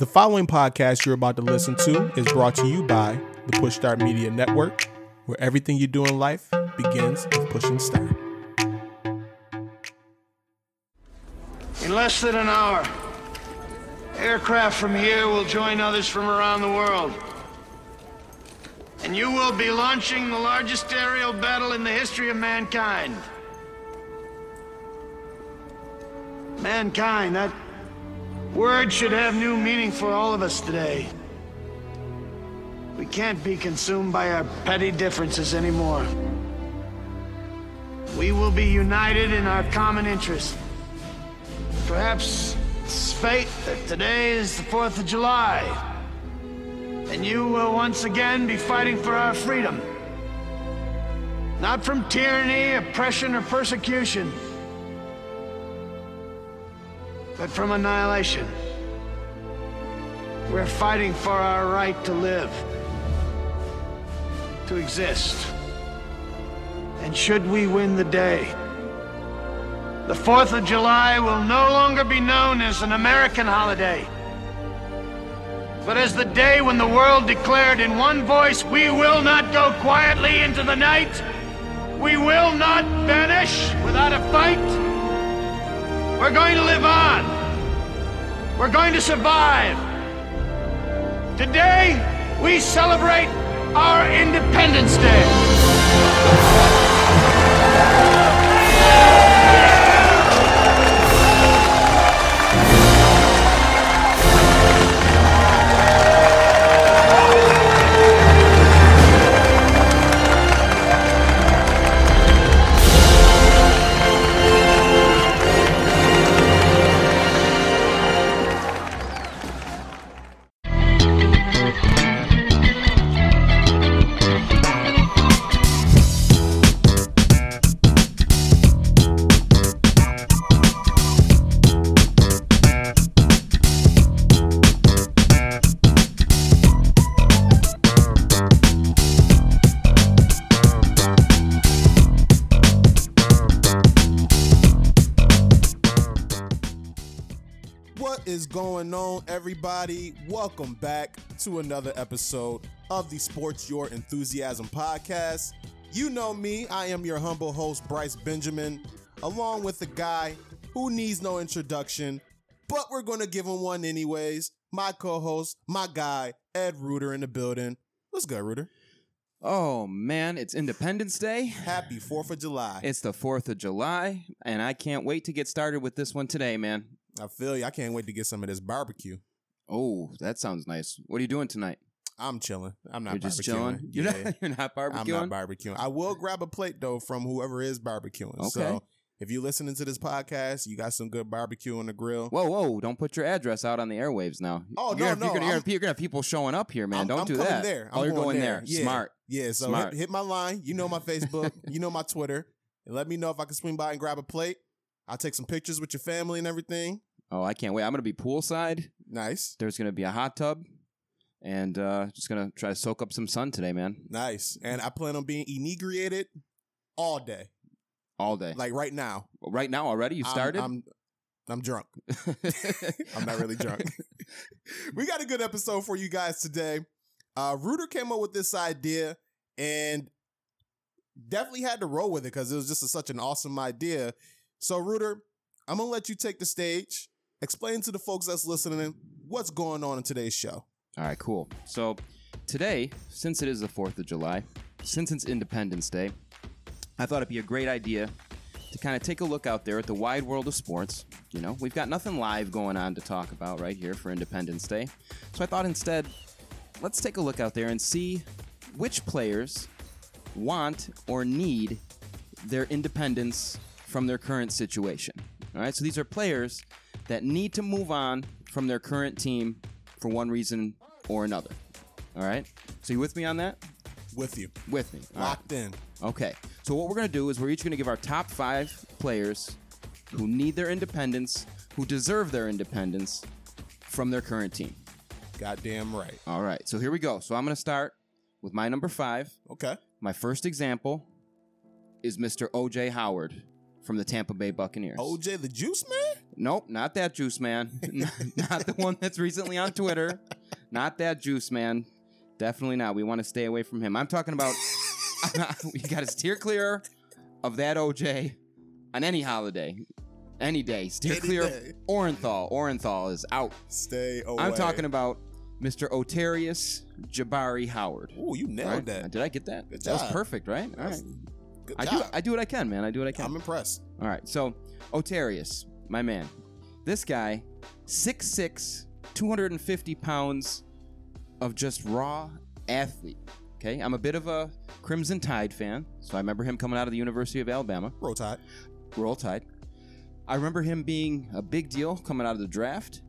The following podcast you're about to listen to is brought to you by the Push Start Media Network, where everything you do in life begins with pushing start. In less than an hour, aircraft from here will join others from around the world. And you will be launching the largest aerial battle in the history of mankind. Mankind, that word should have new meaning for all of us today. We can't be consumed by our petty differences anymore. We will be united in our common interest. Perhaps it's fate that today is the 4th of July. And you will once again be fighting for our freedom. Not from tyranny, oppression, or persecution, but from annihilation. We're fighting for our right to live, to exist. And should we win the day, the 4th of July will no longer be known as an American holiday, but as the day when the world declared in one voice, we will not go quietly into the night. We will not vanish without a fight. We're going to live on. We're going to survive. Today, we celebrate our Independence Day. Welcome back to another episode of the Sports Your Enthusiasm podcast. You know me, I am your humble host, Bryce Benjamin, along with a guy who needs no introduction, but we're going to give him one anyways. My co host, my guy, Ed Reuter in the building. What's good, Reuter? Oh man, it's Independence Day. Happy 4th of July. It's the 4th of July, and I can't wait to get started with this one today, man. I feel you. I can't wait to get some of this barbecue. Oh, that sounds nice. What are you doing tonight? I'm chilling. I'm not You're just chilling? You're, Yeah. not, you're not I'm barbecuing? not barbecuing. I will grab a plate though from whoever is barbecuing. Okay. So if you're listening to this podcast, you got some good barbecue on the grill. Whoa, whoa, don't put your address out on the airwaves now. Oh, You're no, gonna- no, You're gonna, you're gonna have people showing up here, man. I'm- don't I'm do coming that. there. oh, I'm you're going, there. Yeah. Smart. Yeah. So Smart. hit, hit my line. You know my Facebook. you know my Twitter. And let me know if I can swing by and grab a plate. I'll take some pictures with your family and everything. Oh, I can't wait. I'm gonna be poolside. Nice. There's gonna be a hot tub. And uh, just gonna try to soak up some sun today, man. Nice. And I plan on being inebriated all day. All day. Like right now. right now already? You I'm- started? I'm, I'm drunk. I'm not really drunk. we got a good episode for you guys today. Uh Reuter came up with this idea and definitely had to roll with it because it was just a, such an awesome idea. So Reuter, I'm gonna let you take the stage. Explain to the folks that's listening what's going on in today's show. All right, cool. So today, since it is the 4th of July, since it's Independence Day, I thought it'd be a great idea to kind of take a look out there at the wide world of sports. You know, we've got nothing live going on to talk about right here for Independence Day. So I thought instead, let's take a look out there and see which players want or need their independence from their current situation. All right, so these are players that need to move on from their current team for one reason or another. All right, so you with me on that? With you. With me. All right. Locked in. Okay. So what we're gonna do is we're each gonna give our top five players who need their independence, who deserve their independence from their current team. Goddamn right. All right. So here we go. So I'm gonna start with my number five. Okay. My first example is Mr. OJ Howard from the Tampa Bay Buccaneers. OJ the Juice Man? Nope, not that juice man. not the one that's recently on Twitter. Not that juice man. Definitely not. We want to stay away from him. I'm talking about. we got to steer clear of that OJ on any holiday, any day. Steer Any clear. day. of Orenthal. Orenthal is out. Stay away. I'm talking about Mr. Otarius Jabari Howard. Ooh, you nailed Right? that. Did I get that? Good That was perfect, right? All right. Good I do. I do what I can, man. I do what I can. I'm impressed. All right. So, Otarius, my man. This guy, 6'6, 250 pounds of just raw athlete. Okay. I'm a bit of a Crimson Tide fan. So I remember him coming out of the University of Alabama. Roll Tide. Roll Tide. I remember him being a big deal coming out of the draft.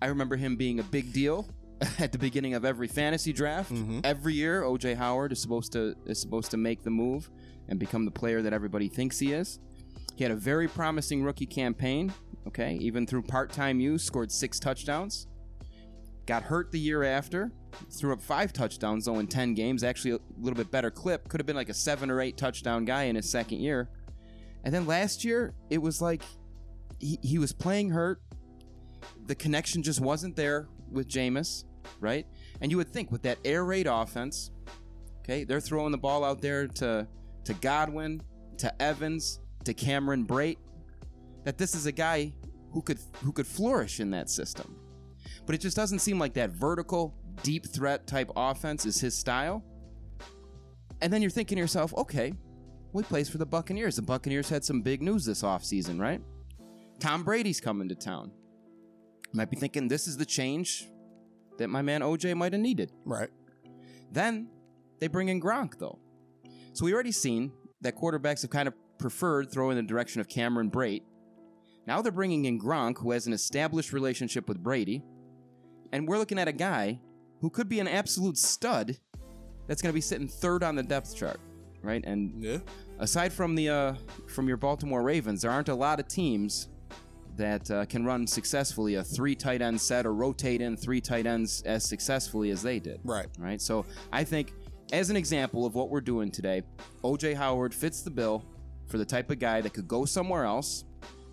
I remember him being a big deal at the beginning of every fantasy draft. Mhm. Every year, OJ Howard is supposed to is supposed to make the move and become the player that everybody thinks he is. He had a very promising rookie campaign. Okay, even through part-time use, scored six touchdowns. Got hurt the year after, threw up five touchdowns though in ten games. Actually, a little bit better clip. Could have been like a seven or eight touchdown guy in his second year. And then last year, it was like he, he was playing hurt. The connection just wasn't there with Jameis, right? And you would think with that air raid offense, okay, they're throwing the ball out there to to Godwin, to Evans, to Cameron Brate, that this is a guy who could who could flourish in that system. But it just doesn't seem like that vertical, deep threat type offense is his style. And then you're thinking to yourself, okay, well, he plays for the Buccaneers. The Buccaneers had some big news this offseason, right? Tom Brady's coming to town. You might be thinking this is the change that my man OJ might have needed. Right. Then they bring in Gronk, though. So we already seen that quarterbacks have kind of preferred throwing in the direction of Cameron Brate. Now they're bringing in Gronk, who has an established relationship with Brady. And we're looking at a guy who could be an absolute stud that's going to be sitting third on the depth chart, right? And Yeah. aside from the uh, from your Baltimore Ravens, there aren't a lot of teams that uh, can run successfully a three tight end set or rotate in three tight ends as successfully as they did. Right. Right. So I think, as an example of what we're doing today, OJ Howard fits the bill for the type of guy that could go somewhere else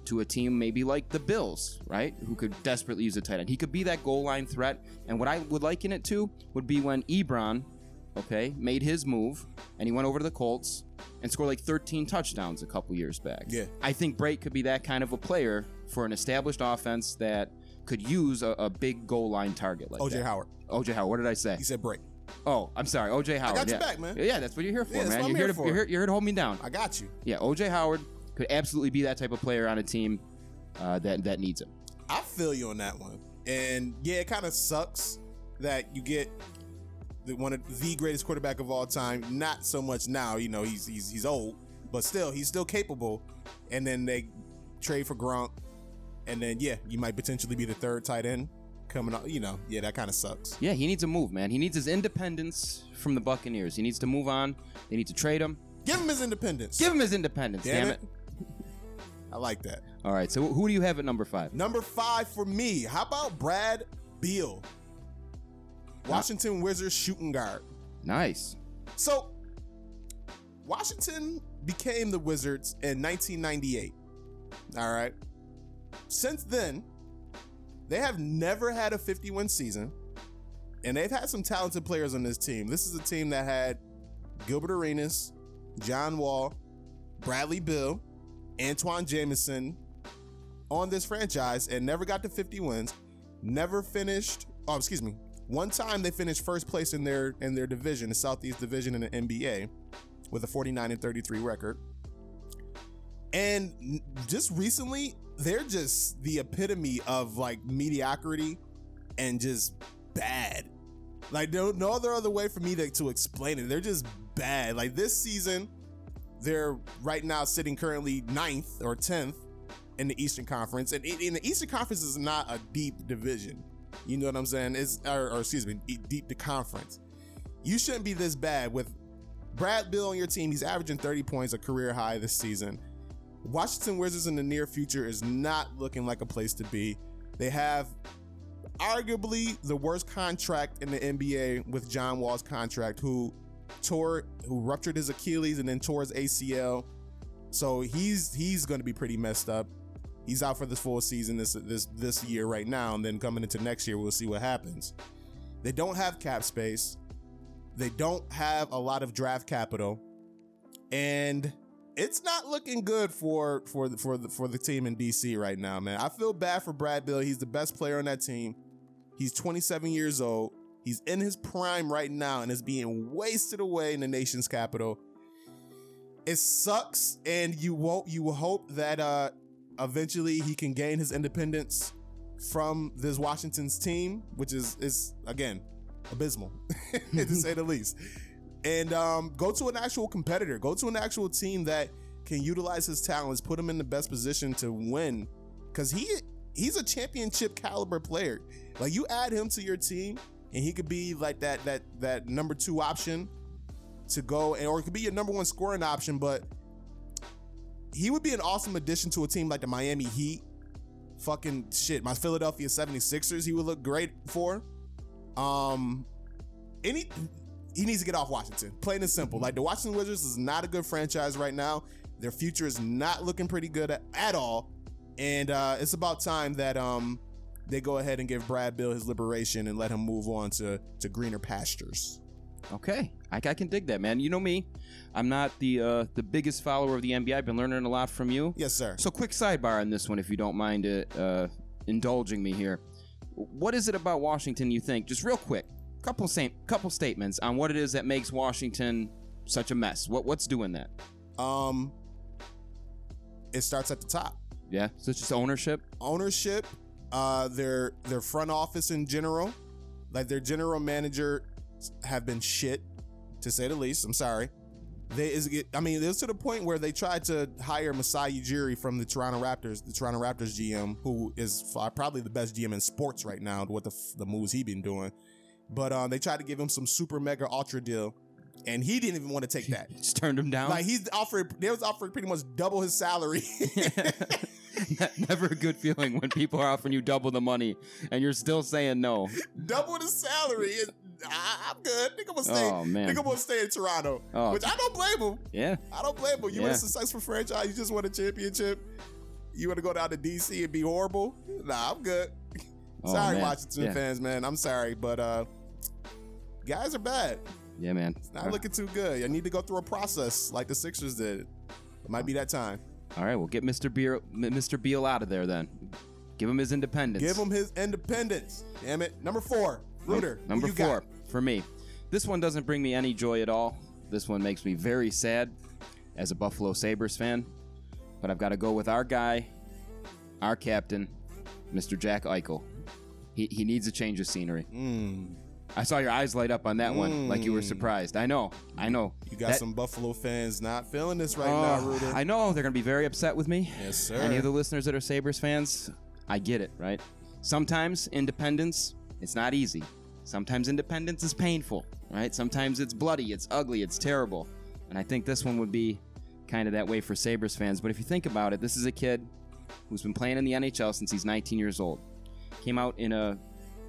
to a team maybe like the Bills, right? Who could desperately use a tight end. He could be that goal line threat. And what I would liken it to would be when Ebron, okay, made his move and he went over to the Colts and scored like 13 touchdowns a couple years back. Yeah. I think Brate could be that kind of a player for an established offense that could use a, a big goal line target like OJ that. Howard. OJ Howard. What did I say? He said break. Oh, I'm sorry, OJ Howard. I got yeah. your back, man. Yeah, that's what you're here for, Yeah, man. You're here, here to for. you're here, you're here to hold me down. I got you. Yeah, OJ Howard could absolutely be that type of player on a team uh, that that needs him. I feel you on that one. And yeah, it kind of sucks that you get the, one of the greatest quarterback of all time. Not so much now, you know, he's he's he's old, but still, he's still capable. And then they trade for Gronk, and then yeah, you might potentially be the third tight end coming up. You know, yeah, that kind of sucks. Yeah, he needs a move, man. He needs his independence from the Buccaneers. He needs to move on. They need to trade him. Give him his independence. Give him his independence. Damn Damn, it. it. I like that. All right. So who do you have at number five? Number five for me. How about Brad Beal, Washington Wizards shooting guard? Nice. So, Washington became the Wizards in 1998. All right. Since then, they have never had a 50 win season, and they've had some talented players on this team. This is a team that had Gilbert Arenas, John Wall, Bradley Beal, Antoine Jamison on this franchise and never got to 50 wins. Never finished. Oh, excuse me. One time they finished first place in their in their division, the Southeast Division in the NBA, with a 49 and 33 record. And just recently, they're just the epitome of like mediocrity and just bad. Like no, no other other way for me to, to explain it. They're just bad. Like this season, they're right now sitting currently ninth or tenth in the Eastern Conference, and in, the Eastern Conference is not a deep division. You know what I'm saying? It's or, or excuse me, deep the conference. You shouldn't be this bad with Brad Beal on your team. He's averaging 30 points, a career high this season. Washington Wizards in the near future is not looking like a place to be. They have arguably the worst contract in the NBA with John Wall's contract, who tore, who ruptured his Achilles and then tore his ACL. So he's he's going to be pretty messed up. He's out for this full season this this this year right now, and then coming into next year, we'll see what happens. They don't have cap space. They don't have a lot of draft capital, and it's not looking good for for the, for the for the team in DC right now, man. I feel bad for Brad Beal. He's the best player on that team. He's 27 years old. He's in his prime right now and is being wasted away in the nation's capital. It sucks, and you won't. You will hope that uh, eventually he can gain his independence from this Washington's team, which is is again abysmal to say the least. And um, go to an actual competitor. Go to an actual team that can utilize his talents, put him in the best position to win, because he he's a championship caliber player. Like you add him to your team, and he could be like that that that number two option to go, and or it could be your number one scoring option. But he would be an awesome addition to a team like the Miami Heat. Fucking shit, my Philadelphia 76ers, he would look great for. Um, any he needs to get off Washington. Plain and simple. Like the Washington Wizards is not a good franchise right now. Their future is not looking pretty good at, at all. And uh, it's about time that um they go ahead and give Brad Beal his liberation and let him move on to to greener pastures. Okay, I, I can dig that, man. You know me, I'm not the uh, the biggest follower of the NBA. I've been learning a lot from you. Yes, sir. So, quick sidebar on this one, if you don't mind uh, uh, indulging me here. What is it about Washington you think, just real quick, couple same couple statements on what it is that makes Washington such a mess? What what's doing that? Um, it starts at the top. Yeah, so it's just ownership. Ownership, uh, their their front office in general, like their general manager, have been shit, to say the least. I'm sorry. They is it. I mean, it was to the point where they tried to hire Masai Ujiri from the Toronto Raptors, the Toronto Raptors GM, who is probably the best GM in sports right now. What the the moves he been doing, but um, they tried to give him some super mega ultra deal, and he didn't even want to take that. Just turned him down. Like he's offered, they was offering pretty much double his salary. Never a good feeling when people are offering you double the money and you're still saying no. double the salary. And I, I'm good. Nigga gonna stay. Oh, man. Nigga gonna stay in Toronto. Oh. Which I don't blame him. Yeah. I don't blame him. You Yeah. want a successful franchise? You just want a championship? You want to go down to DC and be horrible? Nah, I'm good. Oh, sorry, man. Washington Yeah. fans, man. I'm sorry, but uh, guys are bad. Yeah, man. Not looking too good. I need to go through a process like the Sixers did. It might be that time. All right, well, get Mr. Beal, Mr. Beal out of there then. Give him his independence. Give him his independence. Damn it. Number four, Reuter. Number four got? for me. This one doesn't bring me any joy at all. This one makes me very sad as a Buffalo Sabres fan. But I've got to go with our guy, our captain, Mr. Jack Eichel. He, he needs a change of scenery. Mm. I saw your eyes light up on that one, like you were mm. surprised. I know, I know. You got That- some Buffalo fans not feeling this right Oh, now, Reuter. I know they're gonna be very upset with me. Yes, sir. Any of the listeners that are Sabres fans, I get it, right? Sometimes independence, it's not easy. Sometimes independence is painful, right? Sometimes it's bloody, it's ugly, it's terrible. And I think this one would be kind of that way for Sabres fans. But if you think about it, this is a kid who's been playing in the NHL since he's 19 years old. Came out in a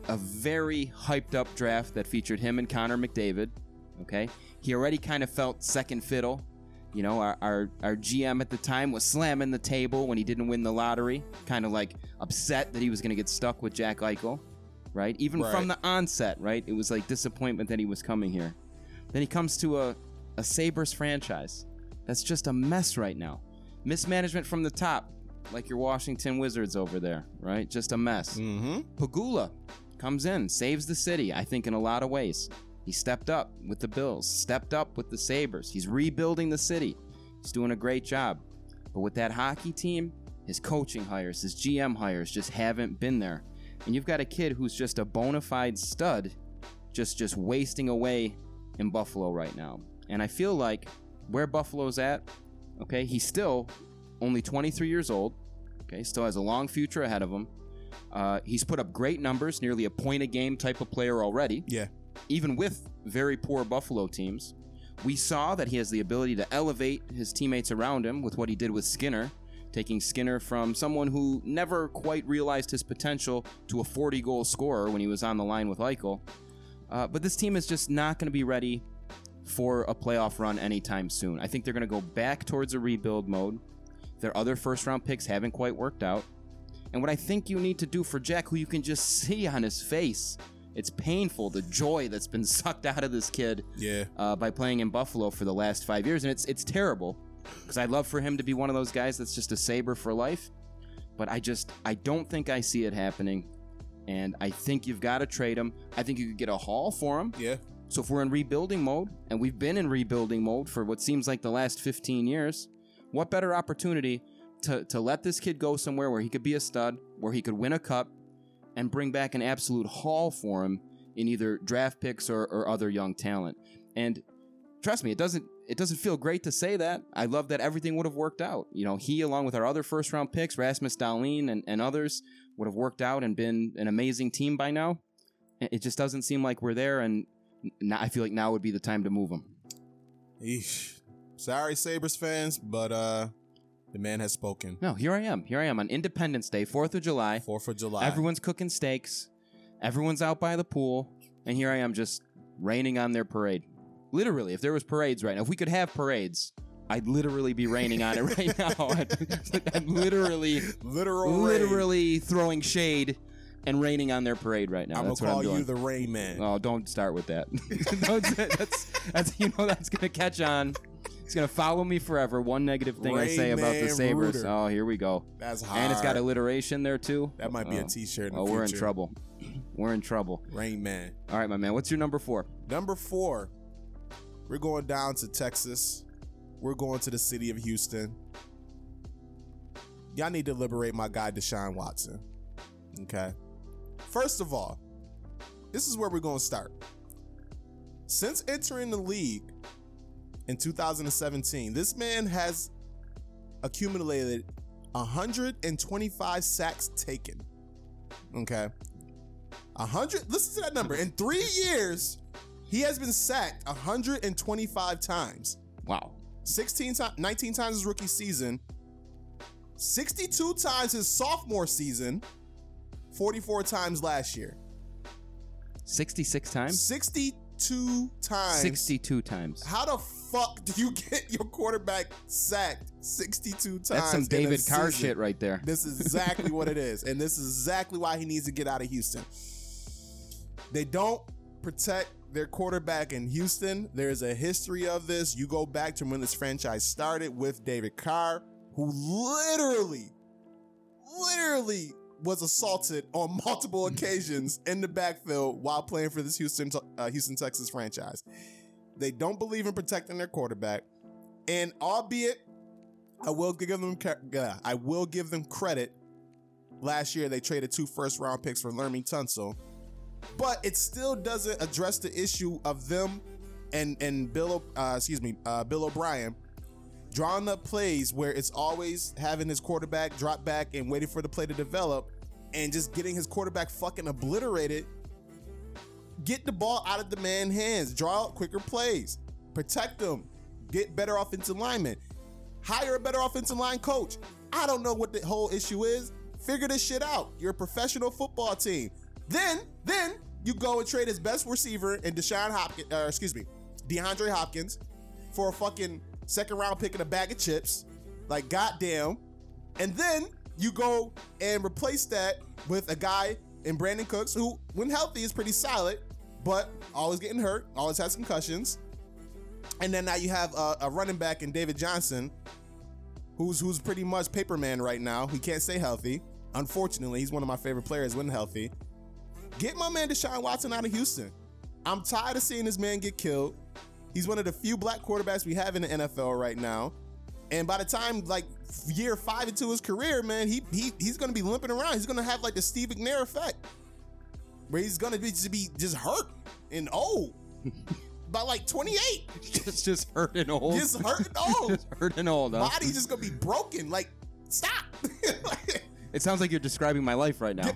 a very hyped up draft that featured him and Connor McDavid. Okay, he already kind of felt second fiddle. You know, our, our our GM at the time was slamming the table when he didn't win the lottery, kind of like upset that he was going to get stuck with Jack Eichel, right? Even Right. from the onset, right? It was like disappointment that he was coming here. Then he comes to a a Sabres franchise that's just a mess right now. Mismanagement from the top, like your Washington Wizards over there, right? Just a mess. Mm-hmm. Pegula comes in, saves the city, I think, in a lot of ways. He stepped up with the Bills, stepped up with the Sabres. He's rebuilding the city. He's doing a great job. But with that hockey team, his coaching hires, his GM hires just haven't been there. And you've got a kid who's just a bona fide stud, just just wasting away in Buffalo right now. And I feel like where Buffalo's at, okay, he's still only 23 years old. Okay, still has a long future ahead of him. Uh, he's put up great numbers, nearly a point a game type of player already, Yeah. even with very poor Buffalo teams. We saw that he has the ability to elevate his teammates around him with what he did with Skinner, taking Skinner from someone who never quite realized his potential to a 40 goal scorer when he was on the line with Eichel. Uh, but this team is just not going to be ready for a playoff run anytime soon. I think they're going to go back towards a rebuild mode. Their other first round picks haven't quite worked out. And what I think you need to do for Jack, who you can just see on his face, it's painful the joy that's been sucked out of this kid Yeah. uh, by playing in Buffalo for the last five years, and it's it's terrible because I'd love for him to be one of those guys that's just a saber for life, but I just I don't think I see it happening, and I think you've got to trade him. I think you could get a haul for him. Yeah. So if we're in rebuilding mode, and we've been in rebuilding mode for what seems like the last 15 years, what better opportunity to, to let this kid go somewhere where he could be a stud, where he could win a cup, and bring back an absolute haul for him in either draft picks or, or other young talent. And trust me, it doesn't it doesn't feel great to say that. I love that everything would have worked out. You know, he along with our other first round picks, Rasmus Dahlin and, and others, would have worked out and been an amazing team by now. It just doesn't seem like we're there, and I feel like now would be the time to move him. Eesh. Sorry, Sabres fans, but uh, the man has spoken. No, here I am. Here I am on Independence Day, Fourth of July. Fourth of July. Everyone's cooking steaks. Everyone's out by the pool, and here I am just raining on their parade. Literally, if there was parades right now, if we could have parades, I'd literally be raining on it right now. I'm literally, literal, literally throwing shade and raining on their parade right now. I'm that's gonna what call I'm doing. you the Rain Man. Oh, don't start with that. That's, that's you know that's gonna catch on. It's gonna follow me forever. One negative thing I say about the Sabres. Reuter. Oh, here we go. That's hard. And it's got alliteration there too. That might be Oh. a T-shirt. In Oh, the we're in future. trouble. We're in trouble. Rain Man. All right, my man. What's your number four? Number four, we're going down to Texas. We're going to the city of Houston. Y'all need to liberate my guy Deshaun Watson. Okay. First of all, this is where we're going to start. Since entering the league in 2017, this man has accumulated 125 sacks taken. Okay. 100 listen to that number in 3 years he has been sacked 125 times Wow. 16 times 19 times his rookie season 62 times his sophomore season 44 times last year 66 times? 62 times 62 times. how the fuck do you get your quarterback sacked 62 times That's some David Carr season? shit right there. This is exactly what it is. And this is exactly why he needs to get out of Houston. They don't protect their quarterback in Houston. There's a history of this. You go back to when this franchise started with David Carr, who literally, literally was assaulted on multiple occasions in the backfield while playing for this Houston, uh, Houston, Texas franchise. They don't believe in protecting their quarterback. And albeit I will give them I will give them credit. Last year they traded two first round picks for Laremy Tunsil, but it still doesn't address the issue of them and and Bill uh, excuse me uh, Bill O'Brien drawing up plays where it's always having his quarterback drop back and waiting for the play to develop and just getting his quarterback fucking obliterated. Get the ball out of the man's hands. Draw out quicker plays. Protect them. Get better offensive linemen. Hire a better offensive line coach. I don't know what the whole issue is. Figure this shit out. You're a professional football team. Then, then you go and trade his best receiver in Deshaun Hopkins, or uh, excuse me, DeAndre Hopkins, for a fucking second round pick and a bag of chips. Like goddamn. And then you go and replace that with a guy in Brandin Cooks who, when healthy, is pretty solid, but always getting hurt, always has concussions. And then now you have a, a running back in David Johnson, who's who's pretty much paper man right now. He can't stay healthy. Unfortunately, he's one of my favorite players when healthy. Get my man Deshaun Watson out of Houston. I'm tired of seeing this man get killed. He's one of the few black quarterbacks we have in the NFL right now. And by the time like year five into his career, man, he he he's gonna be limping around. He's gonna have like the Steve McNair effect, where he's gonna be just be just hurt and old by like 28, just just hurt and old. just hurt and old. just hurt and old. Huh? Body just gonna be broken. Like stop. Like, It sounds like you're describing my life right now.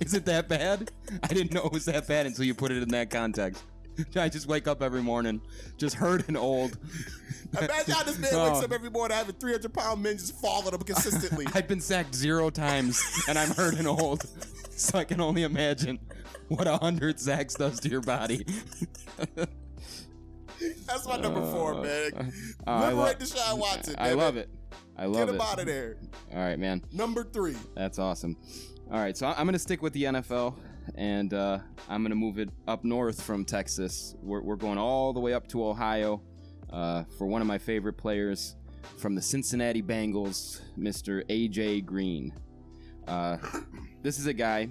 Is it that bad? I didn't know it was that bad until you put it in that context. I just wake up every morning, just hurt and old. Imagine how this man Oh. wakes up every morning having 300 pound men just following him consistently. I've been sacked zero times, and I'm hurt and old. So I can only imagine what a hundred sacks does to your body. That's my number four, Uh, man. uh, I lo- Liberate Deshaun Watson. I damn love it. I love it. Get him it. out of there. All right, man. Number three. That's awesome. All right, so I'm going to stick with the NFL, and uh, I'm going to move it up north from Texas. We're, we're going all the way up to Ohio uh, for one of my favorite players from the Cincinnati Bengals, Mr. AJ Green. Uh, this is a guy.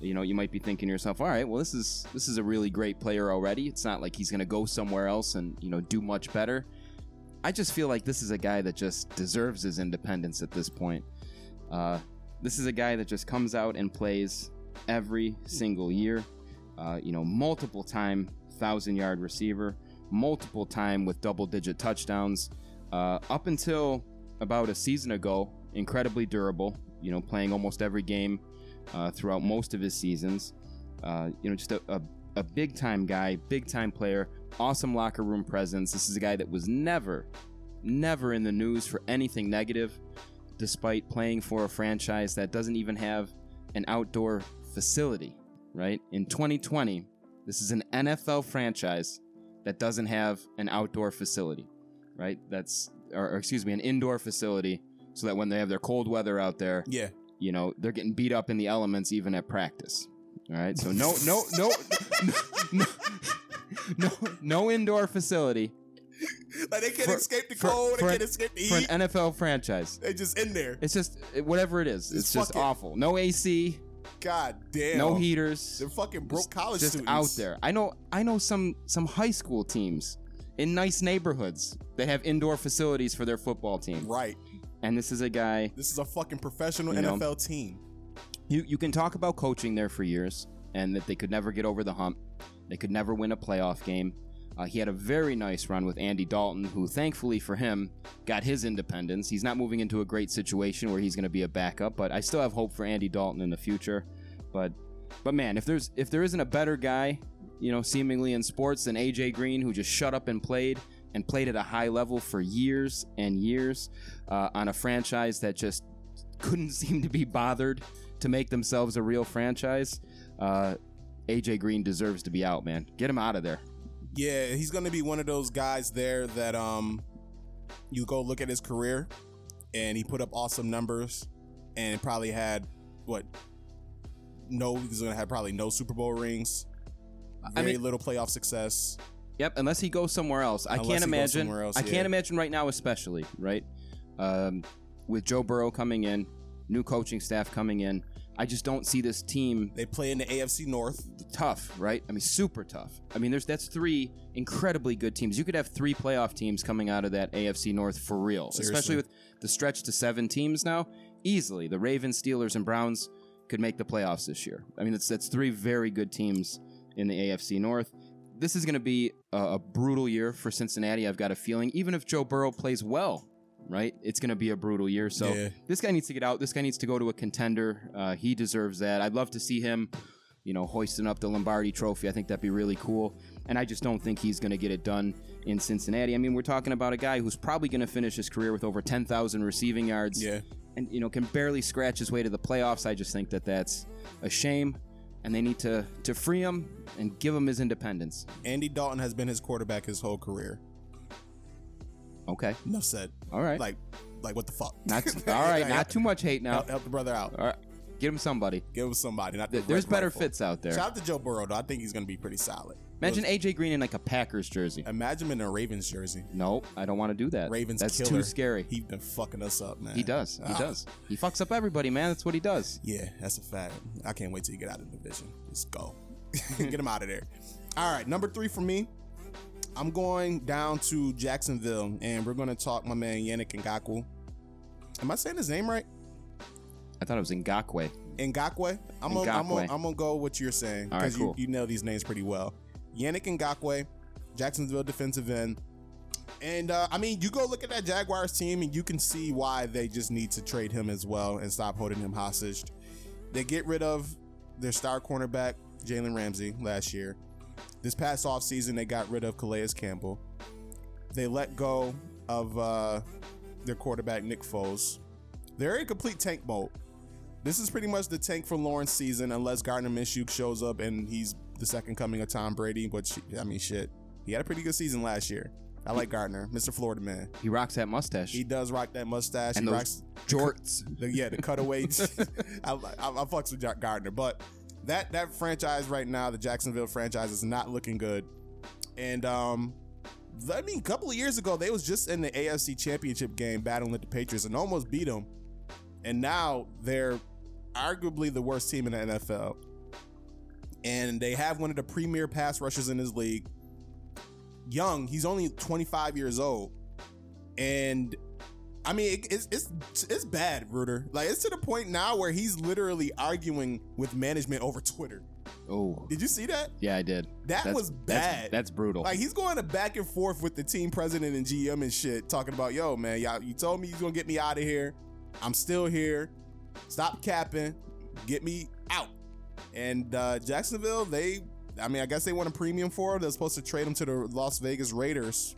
You know, you might be thinking to yourself, "All right, well, this is this is a really great player already. It's not like he's going to go somewhere else and you know do much better." I just feel like this is a guy that just deserves his independence at this point. Uh, this is a guy that just comes out and plays every single year. Uh, you know, multiple time thousand yard receiver, multiple time with double digit touchdowns. Uh, up until about a season ago, incredibly durable. You know, playing almost every game uh, throughout most of his seasons. Uh, you know, just a, a, a big time guy, big time player, awesome locker room presence. This is a guy that was never, never in the news for anything negative, despite playing for a franchise that doesn't even have an outdoor facility, right? In 2020, this is an NFL franchise that doesn't have an outdoor facility, right? That's, or, or excuse me, an indoor facility so that when they have their cold weather out there, Yeah. you know, they're getting beat up in the elements even at practice. All right. So no, no, no, no, no, no indoor facility Like they can't For- escape the for- cold. for they can't escape the for heat. an NFL franchise. they just in there. It's just whatever it is. It's, It's just awful. No AC, God damn. no heaters. They're fucking broke college just students out there. I know. I know some some high school teams in nice neighborhoods that have indoor facilities for their football team. Right. And this is a guy This is a fucking professional You know. NFL team. you you can talk about coaching there for years and that they could never get over the hump. They could never win a playoff game. Uh, he had a very nice run with Andy Dalton, who thankfully for him got his independence. He's not moving into a great situation where he's going to be a backup, but I still have hope for Andy Dalton in the future. But but man, if there's if there isn't a better guy, you know, seemingly in sports than AJ Green, who just shut up and played and played at a high level for years and years uh, on a franchise that just couldn't seem to be bothered to make themselves a real franchise. Uh, AJ Green deserves to be out, man. Get him out of there. Yeah, he's gonna be one of those guys there that um you go look at his career and he put up awesome numbers and probably had what no he's gonna have probably no Super Bowl rings. I Very mean- little playoff success. Yep, unless he goes somewhere else. I Unless can't imagine. else, I yeah. can't imagine right now, especially right um, with Joe Burrow coming in, new coaching staff coming in. I just don't see this team They play in the AFC North. tough, right? I mean, super tough. I mean, there's that's three incredibly good teams. You could have three playoff teams coming out of that AFC North for real, Seriously. especially with the stretch to seven teams now. Easily, the Ravens, Steelers, and Browns could make the playoffs this year. I mean, that's that's three very good teams in the AFC North. This is going to be a, a brutal year for Cincinnati. I've got a feeling, even if Joe Burrow plays well, right? It's going to be a brutal year. So Yeah. this guy needs to get out. This guy needs to go to a contender. Uh, he deserves that. I'd love to see him, you know, hoisting up the Lombardi Trophy. I think that'd be really cool. And I just don't think he's going to get it done in Cincinnati. I mean, we're talking about a guy who's probably going to finish his career with over 10,000 receiving yards. Yeah. And you know, can barely scratch his way to the playoffs. I just think that that's a shame. And they need to to free him and give him his independence. Andy Dalton has been his quarterback his whole career. Okay. Enough said. All right. Like like what the fuck? Not all right. Not too much hate now. help, help the brother out. All right. Get him somebody. Give him somebody. Not the There's better Rifle. fits out there. Shout out to Joe Burrow though. I think he's gonna be pretty solid. Imagine AJ Green in like a Packers jersey. Imagine him in a Ravens jersey. No, I don't want to do that. Ravens That's killer. too scary. He's been fucking us up, man. He does. He Ah. does. He fucks up everybody, man. That's what he does. Yeah, that's a fact. I can't wait till you get out of the division. Just go. get him out of there. All right, number three for me. I'm going down to Jacksonville, and we're going to talk my man Yannick Ngakoue. Am I saying his name right? I thought it was Ngakoue. Ngakoue. I'm gonna, Ngakoue. I'm gonna go with what you're saying All right, because cool. you, you know these names pretty well. Yannick Ngakoue, Jacksonville defensive end. And uh, I mean, you go look at that Jaguars team, and you can see why they just need to trade him as well and stop holding him hostage. They get rid of their star cornerback Jalen Ramsey last year. This past offseason, they got rid of Calais Campbell. They let go of uh, their quarterback Nick Foles. They're in complete tank mode. This is pretty much the tank for Lawrence season, unless Gardner Minshew shows up and he's the second coming of Tom Brady. But I mean, shit, He had a pretty good season last year. I like Gardner, Mr. Florida man. He rocks that mustache. He does rock that mustache. and he those rocks jorts. the, yeah, the cutaways. I, I, I fucks with Jack Gardner, but that that franchise right now, the Jacksonville franchise, is not looking good. And um, I mean, a couple of years ago, they was just in the AFC Championship game battling with the Patriots and almost beat them. And now they're arguably the worst team in the NFL. And they have one of the premier pass rushers in this league. Young, he's only 25 years old. And I mean, it, it's it's it's bad, Reuter. Like it's to the point now where he's literally arguing with management over Twitter. Oh, Did you see that? yeah, I did. That That's- was bad. That's, brutal. Like he's going to back and forth with the team president and GM and shit, talking about, yo, man, y'all, you told me you're gonna get me out of here. I'm still here. Stop capping. Get me out. And uh, Jacksonville, they, I mean, I guess they want a premium for him. They're supposed to trade him to the Las Vegas Raiders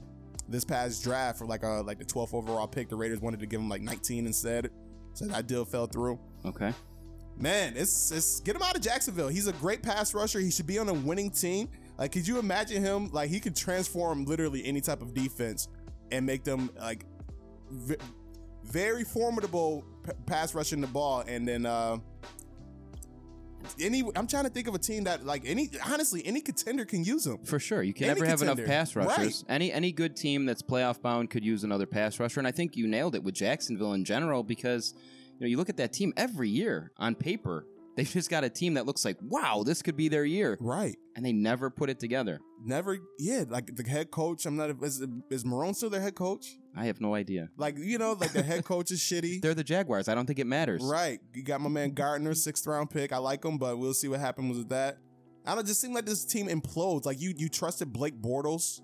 this past draft for like a like the 12th overall pick. The Raiders wanted to give him like 19 instead. So that deal fell through. okay. Man, it's it's get him out of Jacksonville. He's a great pass rusher. He should be on a winning team. Like, could you imagine him? Like, he could transform literally any type of defense and make them like v- very formidable p- pass rushing the ball. And then uh any, I'm trying to think of a team that like any honestly any contender can use him. For sure, you can Any never have enough pass rushers. Any any good team that's playoff bound could use another pass rusher, and I think you nailed it with Jacksonville in general because you know you look at that team every year on paper. They've just got a team that looks like wow, this could be their year, Right. and they never put it together. Never. Yeah. Like the head coach. I'm not. Is, is Marrone still their head coach? I have no idea. Like you know, like the head coach is shitty. They're the Jaguars. I don't think it matters. Right. You got my man Gardner, sixth round pick. I like him, but we'll see what happens with that. I don't it just seem like this team implodes. Like you you trusted Blake Bortles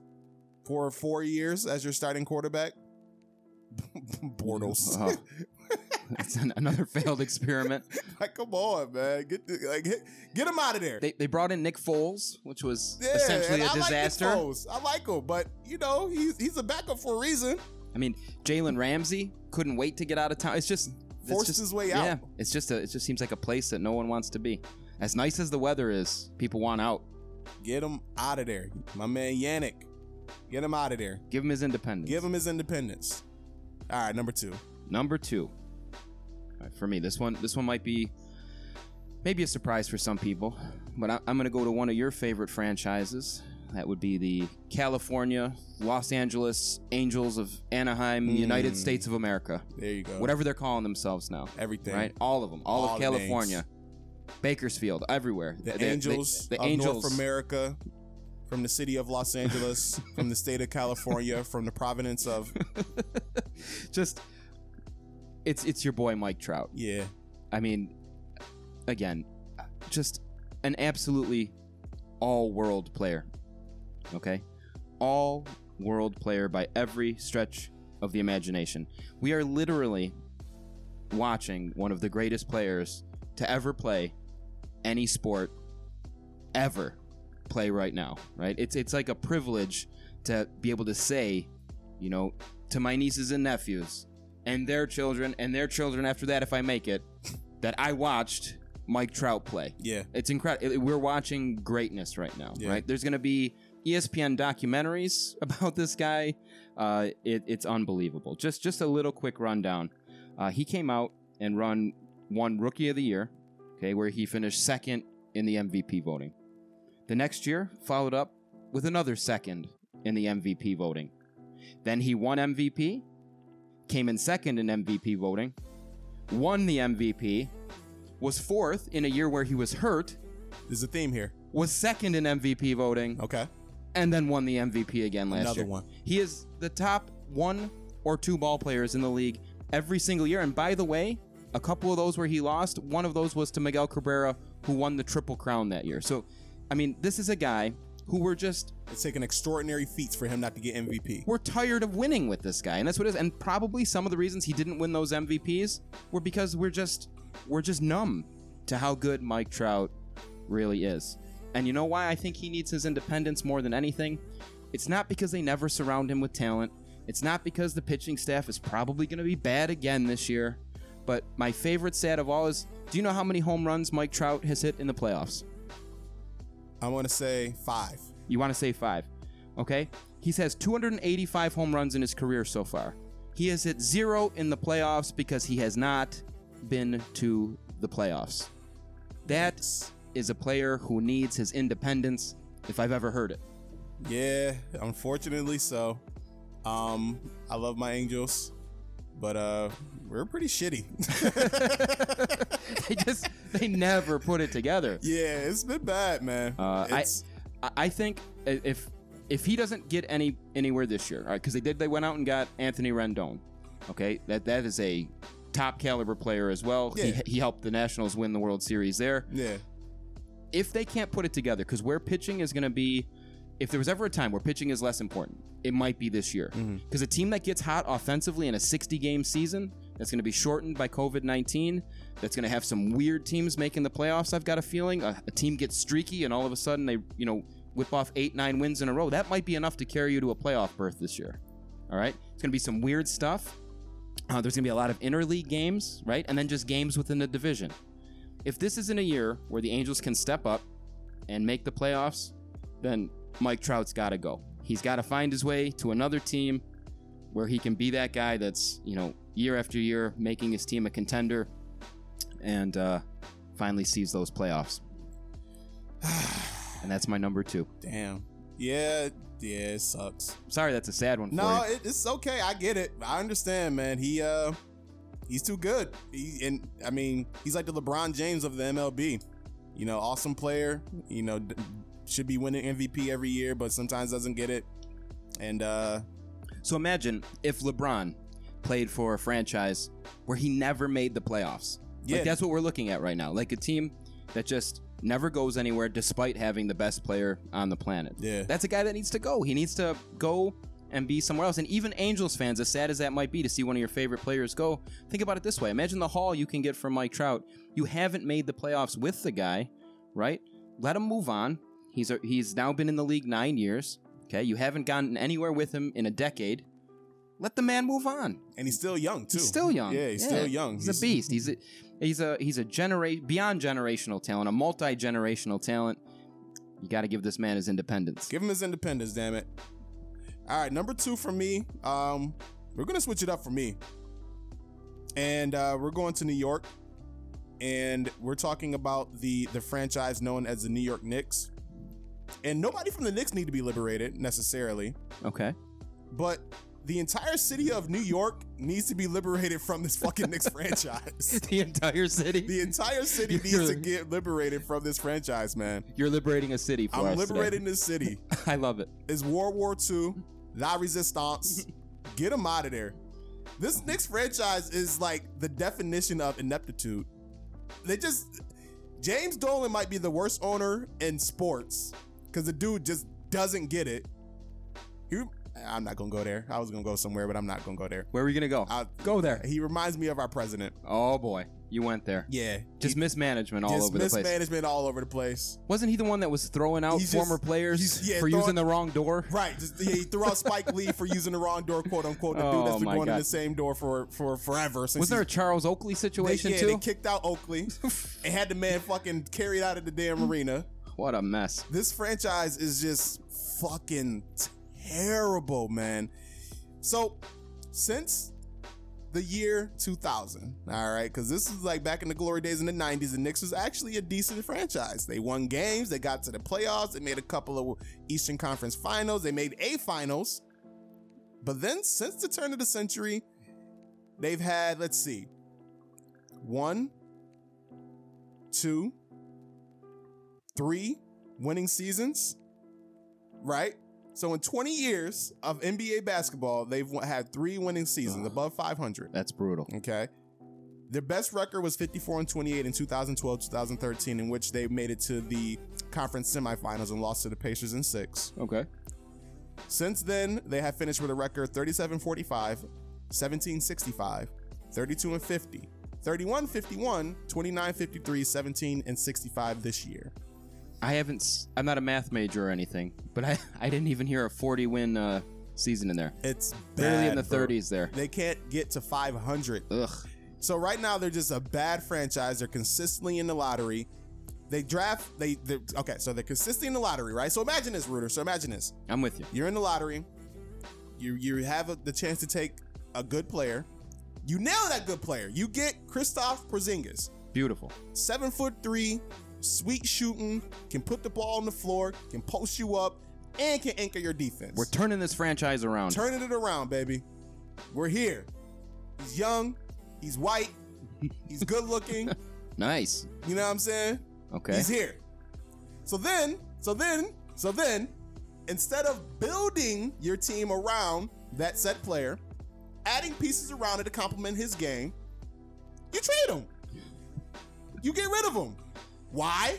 for four years as your starting quarterback. Bortles. Oh. It's an, another failed experiment. like, come on, man. Get the, like get, get him out of there. They, they brought in Nick Foles, which was yeah, essentially a I disaster. Like Nick Foles. I like him, but you know, he's he's a backup for a reason. I mean, Jalen Ramsey couldn't wait to get out of town. It's just it's Forced just- his way out. Yeah, it's just a, it just seems like a place that no one wants to be. As nice as the weather is, people want out. Get him out of there. My man Yannick. Get him out of there. Give him his independence. Give him his independence. All right, number two. Number two. For me, this one this one might be maybe a surprise for some people, but I, I'm going to go to one of your favorite franchises. That would be the California Los Angeles Angels of Anaheim, United Mm. States of America, There you go. whatever they're calling themselves now. Everything. right? All of them, all, All of the California, Bakersfield, everywhere. The They- they- Angels the of Angels. North America, from the city of Los Angeles, from the state of California, from the province of Just, it's it's your boy Mike Trout. yeah, I mean, again, just an absolutely all world player. Okay? All world player by every stretch of the imagination. We are literally watching one of the greatest players to ever play any sport ever play right now, right? It's it's like a privilege to be able to say, you know, to my nieces and nephews and their children and their children after that if I make it that I watched Mike Trout play. yeah, It's incredible. We're watching greatness right now, Yeah. right? There's going to be ESPN documentaries about this guy. Uh, it, it's unbelievable. Just just a little quick rundown. Uh, he came out and run one Rookie of the Year, okay, where he finished second in the MVP voting. The next year, followed up with another second in the MVP voting. Then he won MVP, came in second in MVP voting, won the MVP, was fourth in a year where he was hurt, there's a theme here. was second in MVP voting, Okay, and then won the MVP again last Another year. one. He is the top one or two ball players in the league every single year. And by the way, a couple of those where he lost, one of those was to Miguel Cabrera, who won the Triple Crown that year. So, I mean, this is a guy who we're just it's taking extraordinary feats for him not to get MVP. we're tired of winning with this guy, and that's what it is. And probably some of the reasons he didn't win those MVPs were because we're just we're just numb to how good Mike Trout really is. And you know why I think he needs his independence more than anything? It's not because they never surround him with talent. It's not because the pitching staff is probably going to be bad again this year. But my favorite stat of all is do you know how many home runs Mike Trout has hit in the playoffs? I want to say five. You want to say five. Okay? He has 285 home runs in his career so far. He has hit zero in the playoffs because he has not been to the playoffs. That is a player who needs his independence if I've ever heard it. Yeah, unfortunately so. Um, I love my Angels, but uh, we're pretty shitty. they just they never put it together. yeah, it's been bad, man. Uh, I I think if if he doesn't get any anywhere this year, all right, because they did they went out and got Anthony Rendon. Okay, that that is a top caliber player as well. Yeah. He, he helped the Nationals win the World Series there. yeah, if they can't put it together, because where pitching is going to be, if there was ever a time where pitching is less important, it might be this year. Because a team that gets hot offensively in a 60 game season, that's going to be shortened by COVID 19, that's going to have some weird teams making the playoffs, I've got a feeling. A, a team gets streaky and all of a sudden they, you know, whip off eight, nine wins in a row. That might be enough to carry you to a playoff berth this year. All right? It's going to be some weird stuff. Uh, there's going to be a lot of interleague games, right? And then just games within the division if this isn't a year where the Angels can step up and make the playoffs, then Mike Trout's got to go. He's got to find his way to another team where he can be that guy that's, you know, year after year making his team a contender and uh, finally sees those playoffs. and that's my number two. damn. Yeah, yeah, it sucks. Sorry, that's a sad one for No, it, it's okay. I get it. I understand, man. He uh, he's too good. He and I mean, he's like the LeBron James of the MLB. You know, awesome player. You know, d- should be winning MVP every year, but sometimes doesn't get it. And uh, So imagine if LeBron played for a franchise where he never made the playoffs. Yeah. Like that's what we're looking at right now. Like a team that just never goes anywhere despite having the best player on the planet. Yeah. That's a guy that needs to go. He needs to go and be somewhere else. And even Angels fans, as sad as that might be to see one of your favorite players go, think about it this way. Imagine the haul you can get from Mike Trout. You haven't made the playoffs with the guy, right? Let him move on. He's a, he's now been in the league 9 years. Okay? You haven't gotten anywhere with him in a decade. Let the man move on. and he's still young too. He's still young. Yeah, he's still young. He's, a beast. He's a he's a he's a genera- beyond generational talent, a multi generational talent. You got to give this man his independence. Give him his independence, damn it. All right, number two for me. Um, we're gonna switch it up for me, and uh, we're going to New York, and we're talking about the the franchise known as the New York Knicks. And nobody from the Knicks need to be liberated necessarily, Okay. but the entire city of New York needs to be liberated from this fucking Knicks franchise. the entire city. The entire city needs You're- to get liberated from this franchise, man. You're liberating a city for I'm us. today. liberating this city. I love it. it. is World War II, La Resistance. Get them out of there. This Knicks franchise is like the definition of ineptitude. They just James Dolan might be the worst owner in sports because the dude just doesn't get it. He, I'm not gonna go there. I was gonna go somewhere, but I'm not gonna go there. Where are we gonna go? I- go there. He reminds me of our president. Oh boy, you went there. Yeah, Just mismanagement all just over the place. mismanagement all over the place. Wasn't he the one that was throwing out He's former just- players yeah, for throwing- using the wrong door? Right. Just, yeah, he threw out Spike Lee for using the wrong door, quote unquote. The dude Oh, that's been my going in the same door for for forever. Since Was there a Charles Oakley they, situation yeah, too? they kicked out Oakley and had the man fucking carried out of the damn arena. What a mess. This franchise is just fucking terrible, man. So since the year 2000, all right, because this is like back in the glory days in the 90s, the Knicks was actually a decent franchise. They won games, they got to the playoffs, they made a couple of Eastern Conference finals, they made a finals. But then since the turn of the century, they've had, let's see, one, two, three winning seasons, right? So in 20 years of NBA basketball, they've had three winning seasons uh-huh. above 500. That's brutal. Okay. Their best record was 54 and 28 in 2012 2013, in which they made it to the conference semifinals and lost to the Pacers in six. Okay. Since then, they have finished with a record 37 45, 17 65, 32 and 50, 31 51, 29 53, 17 and 65 this year. I haven't. s- I'm not a math major or anything, but I I didn't even hear a 40 win uh, season in there. It's Barely in the bro. 30s there. They can't get to 500. Ugh. So right now they're just a bad franchise. They're consistently in the lottery. they draft. They they okay. So they're consistently in the lottery, right? So imagine this, Reuter. So imagine this. I'm with you. You're in the lottery. You you have a, the chance to take a good player. You nail that good player. You get Kristaps Porzingis, Beautiful. seven foot three, sweet shooting, can put the ball on the floor, can post you up, and can anchor your defense. We're turning this franchise around. turning it around, baby. We're here. He's young. He's white. He's good looking. nice. You know what I'm saying? Okay. He's here. So then, so then, so then, instead of building your team around that set player, adding pieces around it to complement his game, you trade him. You get rid of him. Why?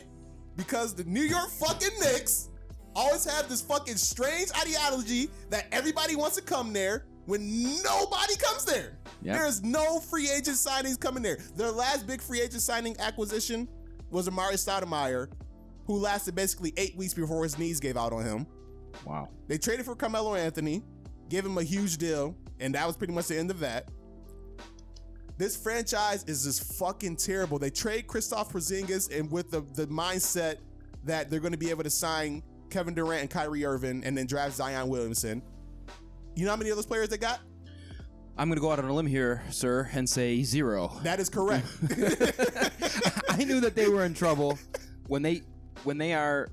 Because the New York fucking Knicks always have this fucking strange ideology that everybody wants to come there when nobody comes there. Yep. There's no free agent signings coming there. Their last big free agent signing acquisition was Amar'e Stoudemire, who lasted basically eight weeks before his knees gave out on him. Wow. They traded for Carmelo Anthony, gave him a huge deal, and that was pretty much the end of that. This franchise is just fucking terrible. They trade Kristaps Porzingis and with the, the mindset that they're going to be able to sign Kevin Durant and Kyrie Irving and then draft Zion Williamson. You know how many of those players they got? I'm gonna go out on a limb here, sir, and say zero. That is correct. I knew that they were in trouble when they when they are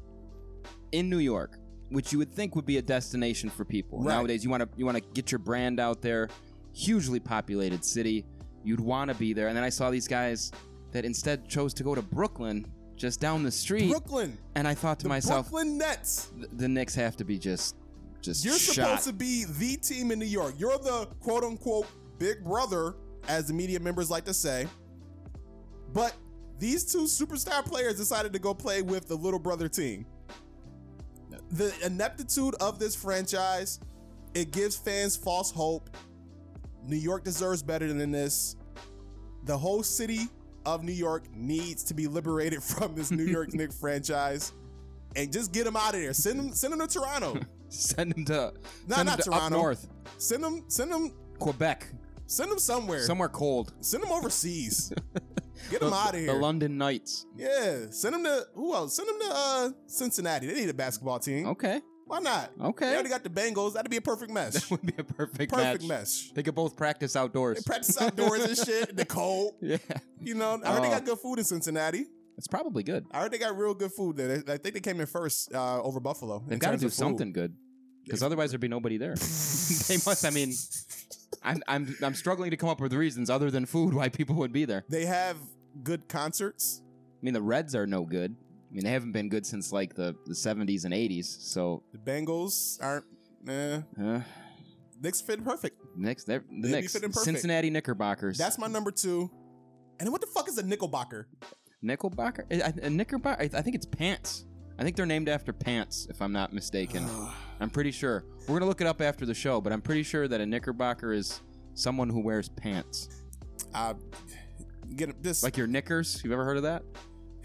in New York, which you would think would be a destination for people. Right. Nowadays, you want to you want to get your brand out there. Hugely populated city, you'd want to be there. And then I saw these guys that instead chose to go to Brooklyn, just down the street. Brooklyn. and I thought to The myself, Brooklyn Nets. th- the Knicks have to be just just You're shot. supposed to be the team in New York. You're the quote unquote big brother, as the media members like to say. But these two superstar players decided to go play with the little brother team. The ineptitude of this franchise, it gives fans false hope. New York deserves better than this. The whole city of New York needs to be liberated from this New York Knicks franchise. And just get them out of there. Send them, send them to Toronto. Send them to, Nah, send not them to Toronto. north, Send them, send them, Quebec, send them somewhere. somewhere cold. Send them overseas. Get them out of here. The London Knights. yeah, send them to who else? Send them to uh, Cincinnati. They need a basketball team. Okay, Why not? Okay. They already got the Bengals. That'd be a perfect mesh. that would be a perfect, perfect match. mesh. They could both practice outdoors. They practice outdoors and shit. in The cold. yeah, You know, I heard they got good food in Cincinnati. it's probably good. I heard they got real good food there. They- I think they came in first uh, over Buffalo. They've got to do something good, because otherwise there'd be nobody there. they must. I mean, I'm I'm I'm struggling to come up with reasons other than food why people would be there. They have good concerts. I mean, the Reds are no good. I mean, they haven't been good since like the the 70s and 80s. So, The Bengals aren't. Eh, uh, Knicks fit perfect. Knicks, they're the be Knicks, fitting perfect. Cincinnati Knickerbockers. That's my number two. And then what the fuck is a Nickelbacker? Knickerbocker. A, a Knickerbocker. I, I think it's pants. I think they're named after pants, if I'm not mistaken. I'm pretty sure. We're gonna look it up after the show, but I'm pretty sure that a Knickerbocker is someone who wears pants, Uh, get this. like your knickers. You've ever heard of that?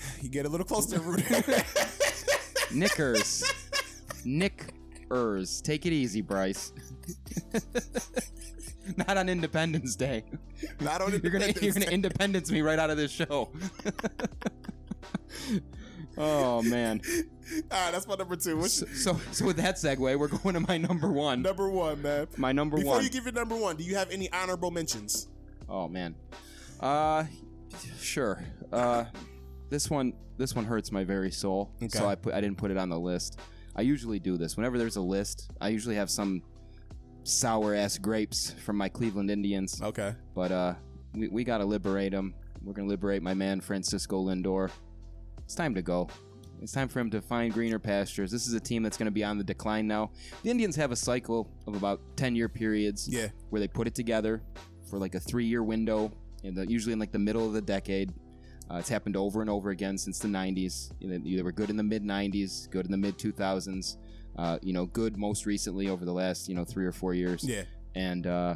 you get a little closer, Rudy. Knickers. Knickers. Take it easy, Bryce. Not on Independence Day. Not on You're gonna Independence you're gonna Day. independence me right out of this show. oh man. All right, that's my number two. What's So, so so with that segue, we're going to my number one. number one, man? My number one Before one. you give your number one, do you have any honorable mentions? oh man. Uh, sure. Uh, this one this one hurts my very soul. Okay. So I put I didn't put it on the list. I usually do this whenever there's a list. I usually have some sour ass grapes from my Cleveland Indians. Okay. But uh, we, we gotta liberate him. We're gonna liberate my man Francisco Lindor. It's time to go. It's time for him to find greener pastures. This is a team that's gonna be on the decline now. The Indians have a cycle of about ten year periods. Yeah. Where they put it together for like a three year window, in the, usually in like the middle of the decade. Uh, it's happened over and over again since the 90s. You know, they were good in the mid 90s, good in the mid 2000s. Uh, you know, good most recently over the last you know three or four years Yeah. and uh,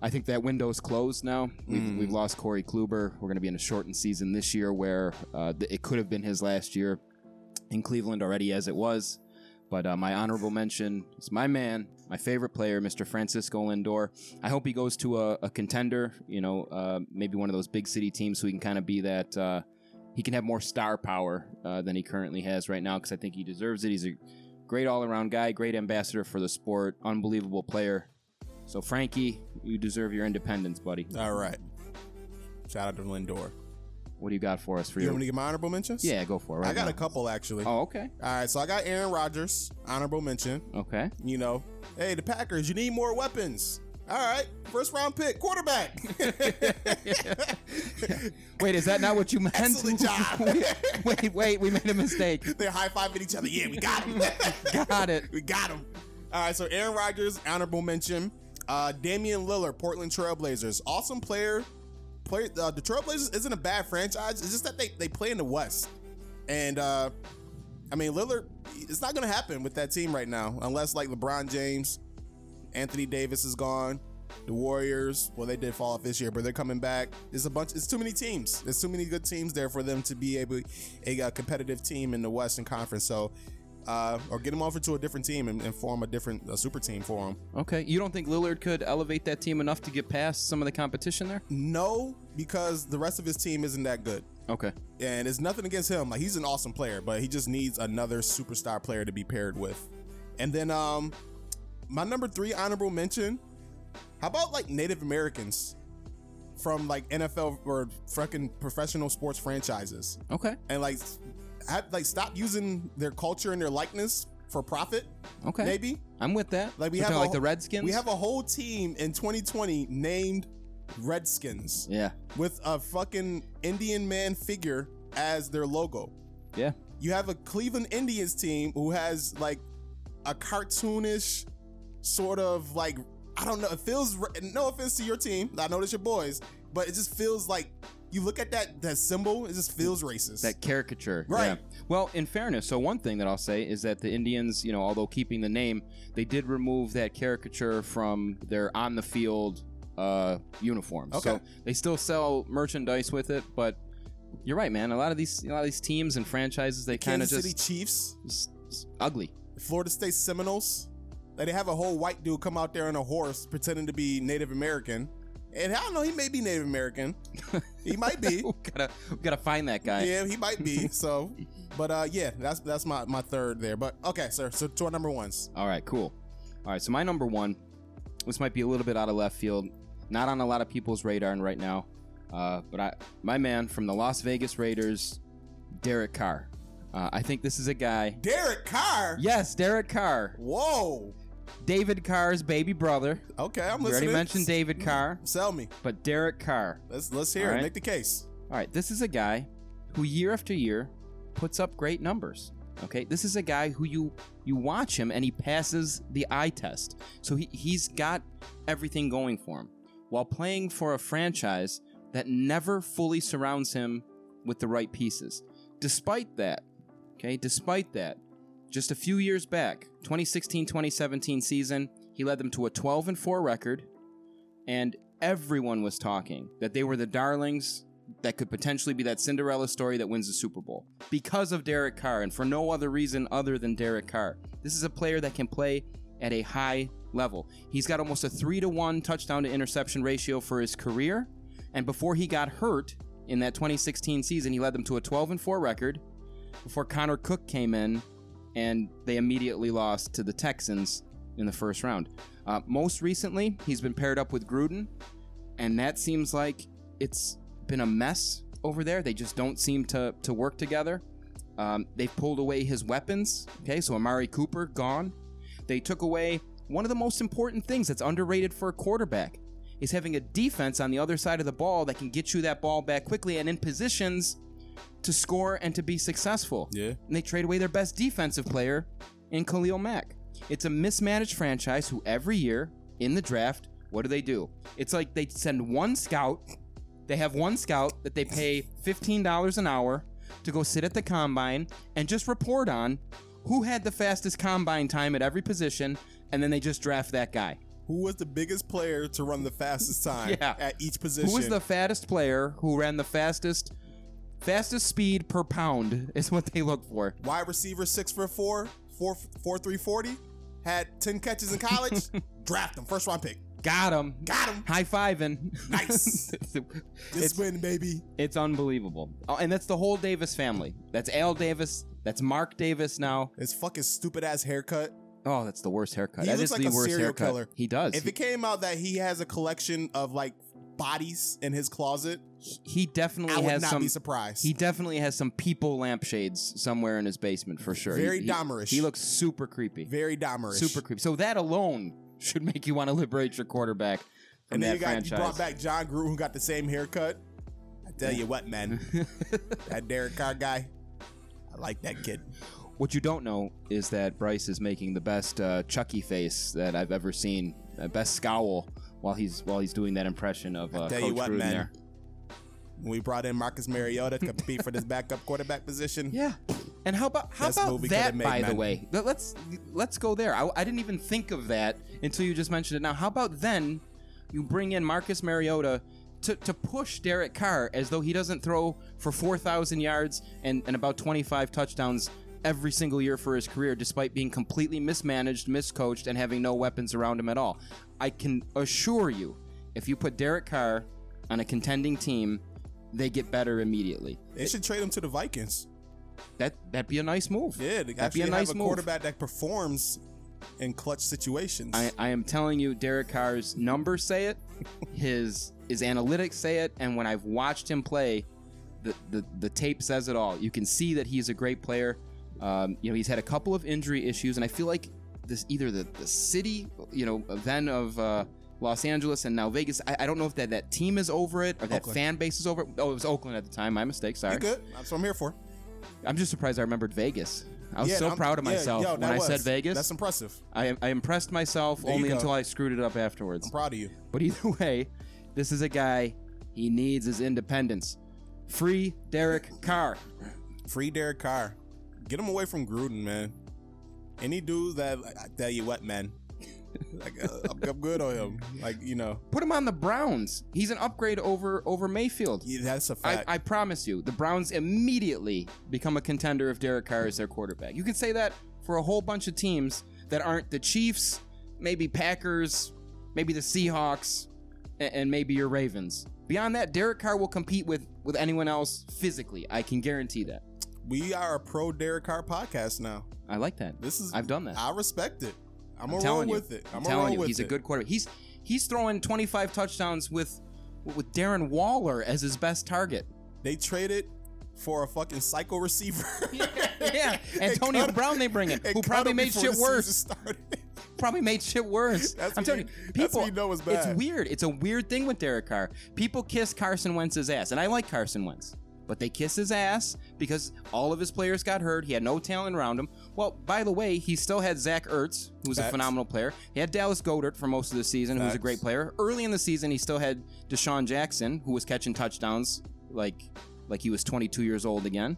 I think that window's closed now. We've, Mm. we've lost Corey Kluber. We're going to be in a shortened season this year, where uh, th- it could have been his last year in Cleveland already, as it was. But uh, my honorable mention is my man, my favorite player, Mr. Francisco Lindor. I hope he goes to a, a contender. You know, uh, maybe one of those big city teams, so he can kind of be that. Uh, he can have more star power uh, than he currently has right now because I think he deserves it. He's a great all around guy, great ambassador for the sport, unbelievable player. So, Frankie, you deserve your independence, buddy. All right. Shout out to Lindor. What do you got for us for You your? want me to get my honorable mentions? Yeah, go for it. Right I got now. a couple actually. Oh, okay. All right, so I got Aaron Rodgers, honorable mention. Okay. You know, hey, the Packers, you need more weapons. All right, first round pick, quarterback. Wait, is that not what you meant? Excellent job. wait, wait, we made a mistake. They're high fiving each other. Yeah, we got him. Got it. we got him. All right, so Aaron Rodgers, honorable mention. Uh, Damian Lillard, Portland Trailblazers, awesome player. Player, uh, the Trailblazers isn't a bad franchise. It's just that they they play in the West, and uh, I mean Lillard. It's not gonna happen with that team right now unless like LeBron James, Anthony Davis is gone. The Warriors, well, they did fall off this year, but they're coming back. There's a bunch. It's too many teams. There's too many good teams there for them to be able a, uh competitive team in the Western Conference. So, uh, or get him over to a different team and, and form a different a super team for him. Okay. You don't think Lillard could elevate that team enough to get past some of the competition there? No, because the rest of his team isn't that good. Okay. And it's nothing against him. Like he's an awesome player, but he just needs another superstar player to be paired with. And then um my number three honorable mention. How about like Native Americans from like NFL or fucking professional sports franchises? Okay. And like have, like stop using their culture and their likeness for profit. Okay. Maybe. I'm with that. Like we We're have a like the Redskins. We have a whole team in 2020 named Redskins Yeah. with a fucking Indian man figure as their logo. Yeah. You have a Cleveland Indians team who has like a cartoonish sort of like I don't know. It feels no offense to your team. I know that's your boys, but it just feels like you look at that that symbol. It just feels racist. That caricature. Right. Yeah. Well, in fairness, so one thing that I'll say is that the Indians, you know, although keeping the name, they did remove that caricature from their on the field uh, uniforms. So Okay. they still sell merchandise with it, but you're right, man. A lot of these, a lot of these teams and franchises, they kind of just, City Chiefs, just- just ugly. Florida State Seminoles. They have a whole white dude come out there on a horse pretending to be Native American. And I don't know, he may be Native American. He might be. we gotta, we gotta find that guy. Yeah, he might be. So, but uh, yeah, that's that's my my third there. But okay, sir. So to our number ones. All right, cool. All right, so my number one, this might be a little bit out of left field, not on a lot of people's radar right now, uh, but I, my man from the Las Vegas Raiders, Derek Carr. Uh, I think this is a guy. Derek Carr. Yes, Derek Carr, Whoa. David Carr's baby brother. Okay, I'm listening. We already mentioned David mm-hmm. Carr, Sell me. but Derek Carr. Let's let's hear All it. right. Make the case. All right, this is a guy who year after year puts up great numbers. Okay, this is a guy who you you watch him and he passes the eye test. So he he's got everything going for him while playing for a franchise that never fully surrounds him with the right pieces. Despite that, okay, despite that, just a few years back, 2016-2017 season, he led them to a 12 and 4 record and everyone was talking that they were the darlings that could potentially be that Cinderella story that wins the Super Bowl because of Derek Carr and for no other reason other than Derek Carr. This is a player that can play at a high level. He's got almost a 3 to 1 touchdown to interception ratio for his career and before he got hurt in that 2016 season, he led them to a 12 and 4 record before Connor Cook came in and they immediately lost to the Texans in the first round. Uh, most recently, he's been paired up with Gruden, and that seems like it's been a mess over there. They just don't seem to, to work together. Um, they've pulled away his weapons. Okay, so Amari Cooper gone. They took away one of the most important things that's underrated for a quarterback is having a defense on the other side of the ball that can get you that ball back quickly and in positions to score and to be successful. Yeah. And they trade away their best defensive player in Khalil Mack. It's a mismanaged franchise who every year in the draft, what do they do? It's like they send one scout, they have one scout that they pay $15 an hour to go sit at the combine and just report on who had the fastest combine time at every position, and then they just draft that guy. Who was the biggest player to run the fastest time Yeah. at each position? Who was the fattest player who ran the fastest fastest speed per pound is what they look for. wide receiver, six foot four, four four three forty, had ten catches in college? Draft him, first round pick. Got him. Got him. High fiving. Nice. it's, This win, baby. it's unbelievable. Oh, and that's the whole Davis family. That's Al Davis. That's Mark Davis now. His fucking stupid ass haircut. Oh, that's the worst haircut. He That looks is like the a worst serial haircut. killer. He does. If it came out that he has a collection of like bodies in his closet, he definitely I would has not some. be surprised. He definitely has some people lampshades somewhere in his basement for sure. Very he, he- Dahmerish. He looks super creepy. very Dahmerish. Super creepy. So that alone should make you want to liberate your quarterback from And then that you got you brought back Jon Gruden, who got the same haircut. I tell you what, man, that Derek Carr guy, I like that kid. What you don't know is that Bryce is making the best uh, Chucky face that I've ever seen, uh, best scowl while he's while he's doing that impression of uh, Coach what, Gruden man. there. We brought in Marcus Mariota to compete for this backup quarterback position. Yeah. And how about how Best about move we coulda that? made, by the way, Let- let's let's go there. I, I didn't even think of that until you just mentioned it. Now, how about then you bring in Marcus Mariota to, to push Derek Carr as though he doesn't throw for four thousand yards and, and about twenty five touchdowns every single year for his career, despite being completely mismanaged, miscoached, and having no weapons around him at all. I can assure you, if you put Derek Carr on a contending team, they get better immediately. They should trade him to the Vikings. That that'd be a nice move. Yeah, they that'd be a nice have a move. quarterback that performs in clutch situations. I, I am telling you, Derek Carr's numbers say it, his his analytics say it, and when I've watched him play, the, the the tape says it all. You can see that he's a great player. Um, you know, he's had a couple of injury issues, and I feel like this either the the city, you know, then of uh, Los Angeles and now Vegas. I, I don't know if that that team is over it or that Oakland. fan base is over it. Oh, it was Oakland at the time. My mistake. Sorry. you good? That's what I'm here for. I'm just surprised I remembered Vegas. I was Yeah, so I'm- proud of yeah, myself yo, when that I said. Vegas. That's impressive. I, I impressed myself There only until I screwed it up afterwards. I'm proud of you. But either way, this is a guy, he needs his independence. Free Derek Carr. Free Derek Carr. Get him away from Gruden, man. Any dude that I tell you what, man. Like uh, I'm, good on him. Like you know, Put him on the Browns. He's an upgrade over over Mayfield. yeah, that's a I, fact. I promise you, the Browns immediately become a contender if Derek Carr is their quarterback. You can say that for a whole bunch of teams that aren't the Chiefs, maybe Packers, maybe the Seahawks, a- and maybe your Ravens. Beyond that, Derek Carr will compete with with anyone else physically. I can guarantee that. we are a pro Derek Carr podcast now. I like that. This is I've done that. I respect it. I'm, I'm telling you. with it. I'm, I'm telling you, he's a good quarterback. He's he's throwing 25 touchdowns with with Darren Waller as his best target. They traded for a fucking psycho receiver. yeah, Antonio cut- Brown they bring in, who probably made shit worse. Probably made shit worse. That's I'm telling you- people. what you know It's weird. It's a weird thing with Derek Carr. People kiss Carson Wentz's ass, and I like Carson Wentz, but they kiss his ass because all of his players got hurt. He had no talent around him. Well, by the way, he still had Zach Ertz, who was a phenomenal player. He had Dallas Goedert for most of the season, who was a Facts. great player. Early in the season, he still had DeSean Jackson, who was catching touchdowns like like he was 22 years old again.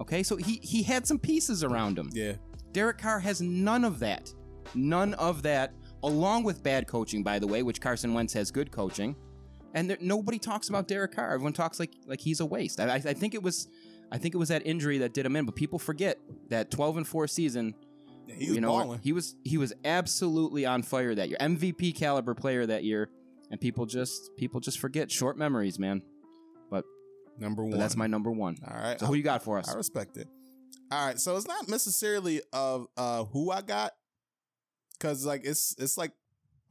Okay, so he he had some pieces around him. Yeah. Derek Carr has none of that. None of that, along with bad coaching, by the way, which Carson Wentz has good coaching. And there, nobody talks about Derek Carr. Everyone talks like like he's a waste. I, I, I think it was, I think it was that injury that did him in. But people forget that 12 and 4 season. Yeah, he was you know, balling. he was he was absolutely on fire that year. MVP caliber player that year. And people just people just forget short memories, man. But, Number one. but that's my number one. All right. So who you got for us? I respect it. All right, so it's not necessarily of uh who I got, because like it's it's like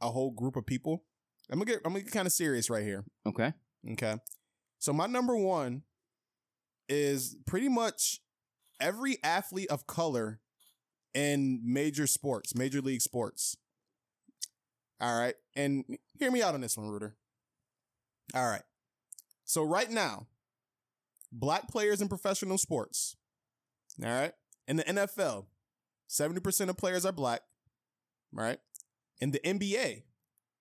a whole group of people. I'm gonna get I'm gonna get kind of serious right here. Okay. Okay, so my number one is pretty much every athlete of color in major sports, major league sports. All right, and hear me out on this one, Reuter. All right, so right now, black players in professional sports. All right. In the NFL, 70% of players are black. Right. In the NBA,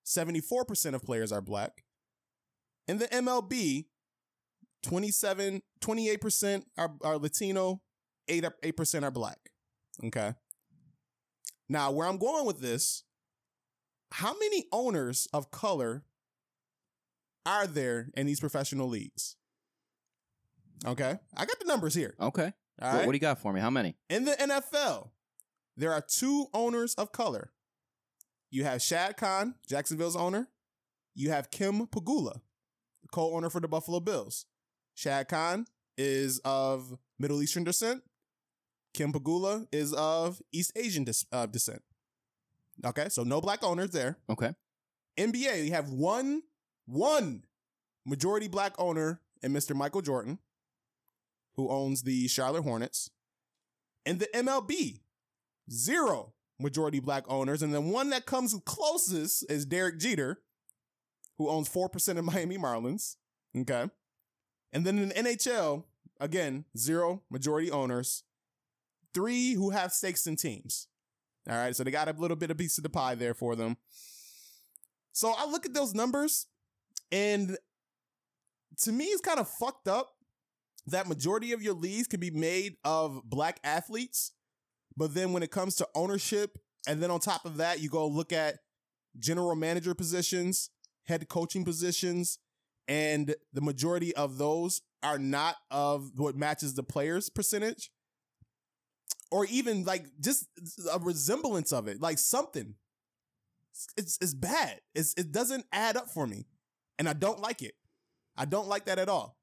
74% of players are black. In the MLB, 27, 28% are, are Latino, 8, 8% are black. Okay. Now, where I'm going with this, how many owners of color are there in these professional leagues? Okay. I got the numbers here. Okay. All What- what do you got for me? How many? In the NFL, there are two owners of color. You have Shad Khan, Jacksonville's owner. You have Kim Pegula, co-owner for the Buffalo Bills. Shad Khan is of Middle Eastern descent. Kim Pegula is of East Asian dis- uh, descent. Okay, so no black owners there. Okay. NBA, you have one, one majority black owner and Mr. Michael Jordan, who owns the Charlotte Hornets. And the MLB, zero majority black owners. And the one that comes closest is Derek Jeter, who owns 4% of Miami Marlins. Okay. And then in the NHL, again, zero majority owners, three who have stakes in teams. All right. So they got a little bit of piece of the pie there for them. So I look at those numbers and to me, it's kind of fucked up that majority of your leagues can be made of black athletes. But then when it comes to ownership, and then on top of that, you go look at general manager positions, head coaching positions, and the majority of those are not of what matches the players' percentage. Or even like just a resemblance of it, like something. It's it's bad. It's, it doesn't add up for me. And I don't like it. I don't like that at all.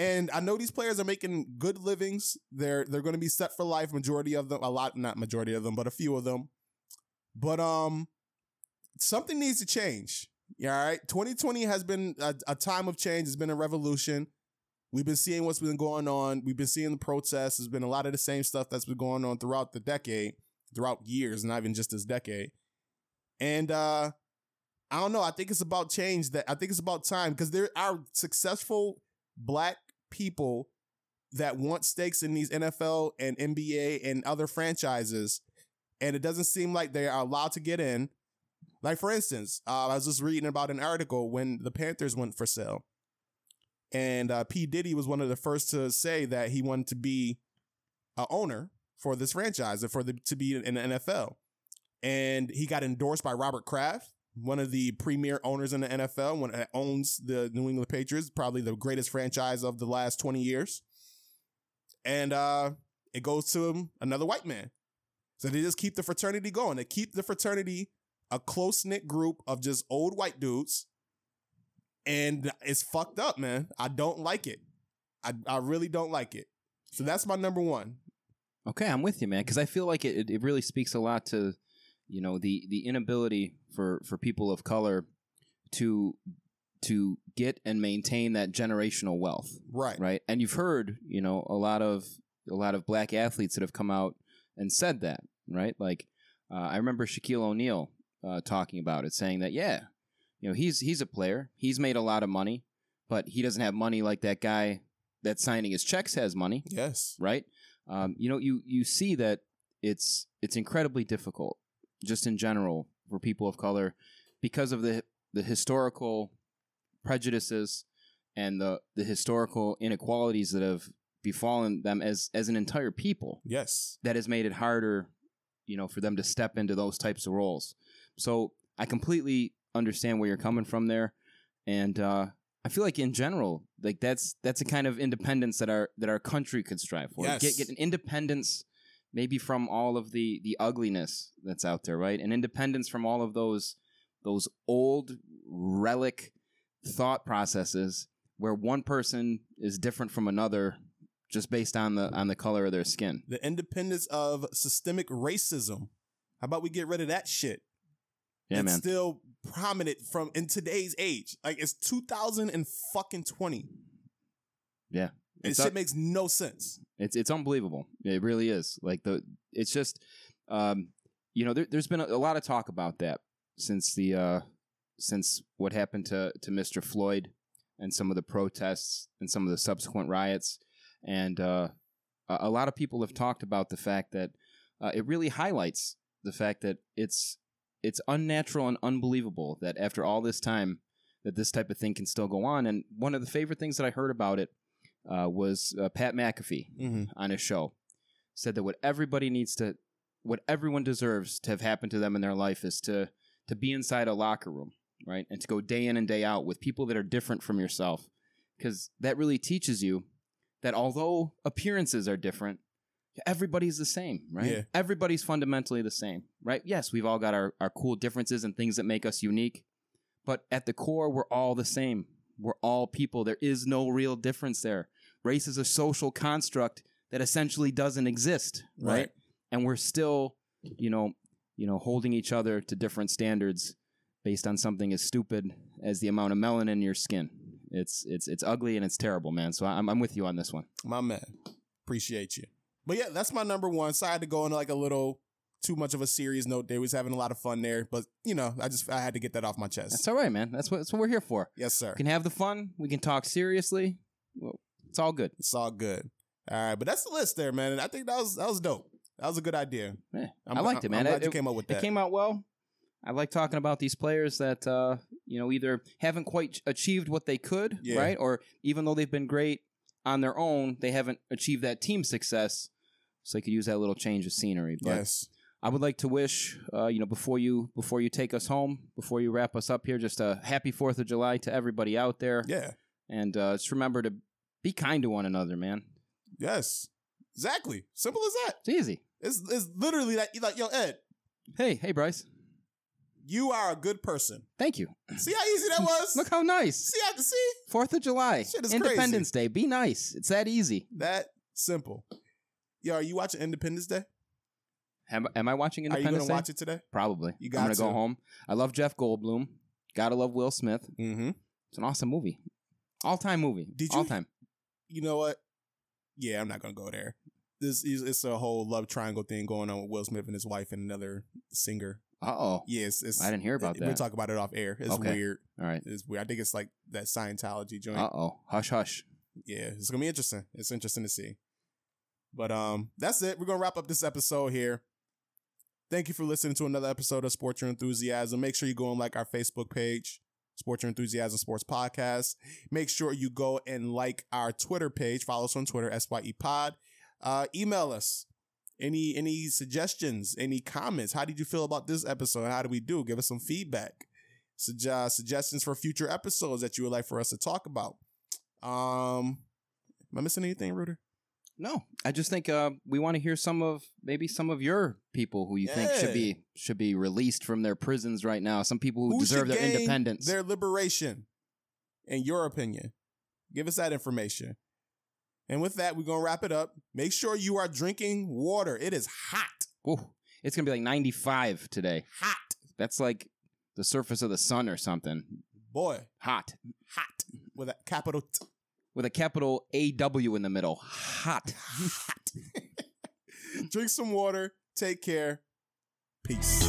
And I know these players are making good livings. They're they're going to be set for life. Majority of them, a lot, not majority of them, but a few of them. But um, something needs to change. All right. 2020 has been a, a time of change. It's been a revolution. We've been seeing what's been going on. We've been seeing the protests. There's been a lot of the same stuff that's been going on throughout the decade, throughout years, not even just this decade. And uh I don't know. I think it's about change. That I think it's about time because there are successful black people that want stakes in these NFL and NBA and other franchises, and it doesn't seem like they are allowed to get in. Like for instance, uh, I was just reading about an article when the Panthers went for sale, and uh, P. Diddy was one of the first to say that he wanted to be a owner for this franchise and for the to be in the NFL, and he got endorsed by Robert Kraft one of the premier owners in the NFL, one that owns the New England Patriots, probably the greatest franchise of the last 20 years. And uh, it goes to another white man. So they just keep the fraternity going. They keep the fraternity a close knit group of just old white dudes. And it's fucked up, man. I don't like it. I, I really don't like it. So that's my number one. Okay, I'm with you, man, because I feel like it, it really speaks a lot to you know the the inability for for people of color to to get and maintain that generational wealth Right. right and you've heard you know a lot of a lot of black athletes that have come out and said that right like uh, i remember shaquille o'neal uh, talking about it saying that yeah you know he's he's a player he's made a lot of money but he doesn't have money like that guy that's signing his checks has money Yes. right? Um, you know, you you see that it's it's incredibly difficult, just in general, for people of color, because of the the historical prejudices and the the historical inequalities that have befallen them as as an entire people. Yes. That has made it harder, you know, for them to step into those types of roles. So I completely understand where you're coming from there, and uh, I feel like in general, like that's that's a kind of independence that our that our country could strive for. Yes. Get get an independence, maybe from all of the the ugliness that's out there, right? And independence from all of those those old relic thought processes where one person is different from another just based on the on the color of their skin. The independence of systemic racism. How about we get rid of that shit? Yeah, it's man. still prominent from in today's age. Like it's 2000 and fucking 20. Yeah. And It's shit makes no sense. It's it's unbelievable. It really is. Like the it's just um you know there, there's been a, a lot of talk about that since the uh since what happened to to Mr. Floyd and some of the protests and some of the subsequent riots and uh a, a lot of people have talked about the fact that uh, it really highlights the fact that it's it's unnatural and unbelievable that after all this time that this type of thing can still go on and one of the favorite things that I heard about it uh, was uh, Pat McAfee Mm-hmm. on his show said that what everybody needs to what everyone deserves to have happened to them in their life is to to be inside a locker room right and to go day in and day out with people that are different from yourself because that really teaches you that although appearances are different everybody's the same, right? Yeah. Everybody's fundamentally the same, right? Yes, we've all got our, our cool differences and things that make us unique, but at the core, we're all the same. We're all people. There is no real difference there. Race is a social construct that essentially doesn't exist, right? Right. And we're still, you know, you know, holding each other to different standards based on something as stupid as the amount of melanin in your skin. It's it's it's ugly and it's terrible, man. So I'm I'm with you on this one. My man. Appreciate you. But yeah, that's my number one. So I had to go into like a little too much of a serious note there. We was having a lot of fun there. But you know, I just I had to get that off my chest. That's all right, man. That's what that's what we're here for. yes, sir. We can have the fun. We can talk seriously. Well, it's all good. It's all good. All right, but that's the list there, man. And I think that was that was dope. That was a good idea. Yeah, I'm, I liked it, man. I'm glad It- you came up with that. It came out well. I like talking about these players that uh, you know either haven't quite achieved what they could, Yeah. right, or even though they've been great on their own, they haven't achieved that team success. So they could use that little change of scenery. But yes. I would like to wish, uh, you know, before you before you take us home, before you wrap us up here, just a happy Fourth of July to everybody out there, Yeah. and uh, just remember to be kind to one another, man. Yes. Exactly. Simple as that. It's easy. It's it's literally like like yo Ed, Hey, hey, Bryce. you are a good person. Thank you. See how easy that was? Look how nice. see how to see Fourth of July, Shit is Independence Day. Be nice. It's that easy. that simple. Yo, are you watching Independence Day? Am, am I watching Are you Independence gonna Day? watch it today? Probably. You I'm gonna go home. I love Jeff Goldblum. Gotta love Will Smith. Mm-hmm. It's an awesome movie. All time movie. Did you- All time. You know what? Yeah, I'm not gonna go there. This is it's a whole love triangle thing going on with Will Smith and his wife and another singer. Uh oh. Yes, it's, I didn't hear about that. We'll that. talk about it off air. It's Okay. weird. All right. It's weird. I think it's like that Scientology joint. Uh oh. Hush hush. yeah, it's gonna be interesting. It's interesting to see. But um, that's it. We're gonna wrap up this episode here. Thank you for listening to another episode of Sports Your Enthusiasm. Make sure you go and like our Facebook page, Sports Your Enthusiasm Sports Podcast. Make sure you go and like our Twitter page. Follow us on Twitter, SYE Pod. Uh, email us. Any any suggestions, any comments? How did you feel about this episode? How do we do? Give us some feedback. Sugge- suggestions for future episodes that you would like for us to talk about. Um, am I missing anything, Reuter? No, I just think uh, we want to hear some of maybe some of your people who you think should be should be released from their prisons right now. Some people who, Who deserve should their gain independence. Their liberation, in your opinion. Give us that information. And with that, we're gonna wrap it up. Make sure you are drinking water. It is hot, Ooh, it's gonna be like 95 today. hot, That's like the surface of the sun or something. boy, Hot hot with a capital T with a capital AW in the middle. Hot. Hot. Drink some water. Take care. Peace.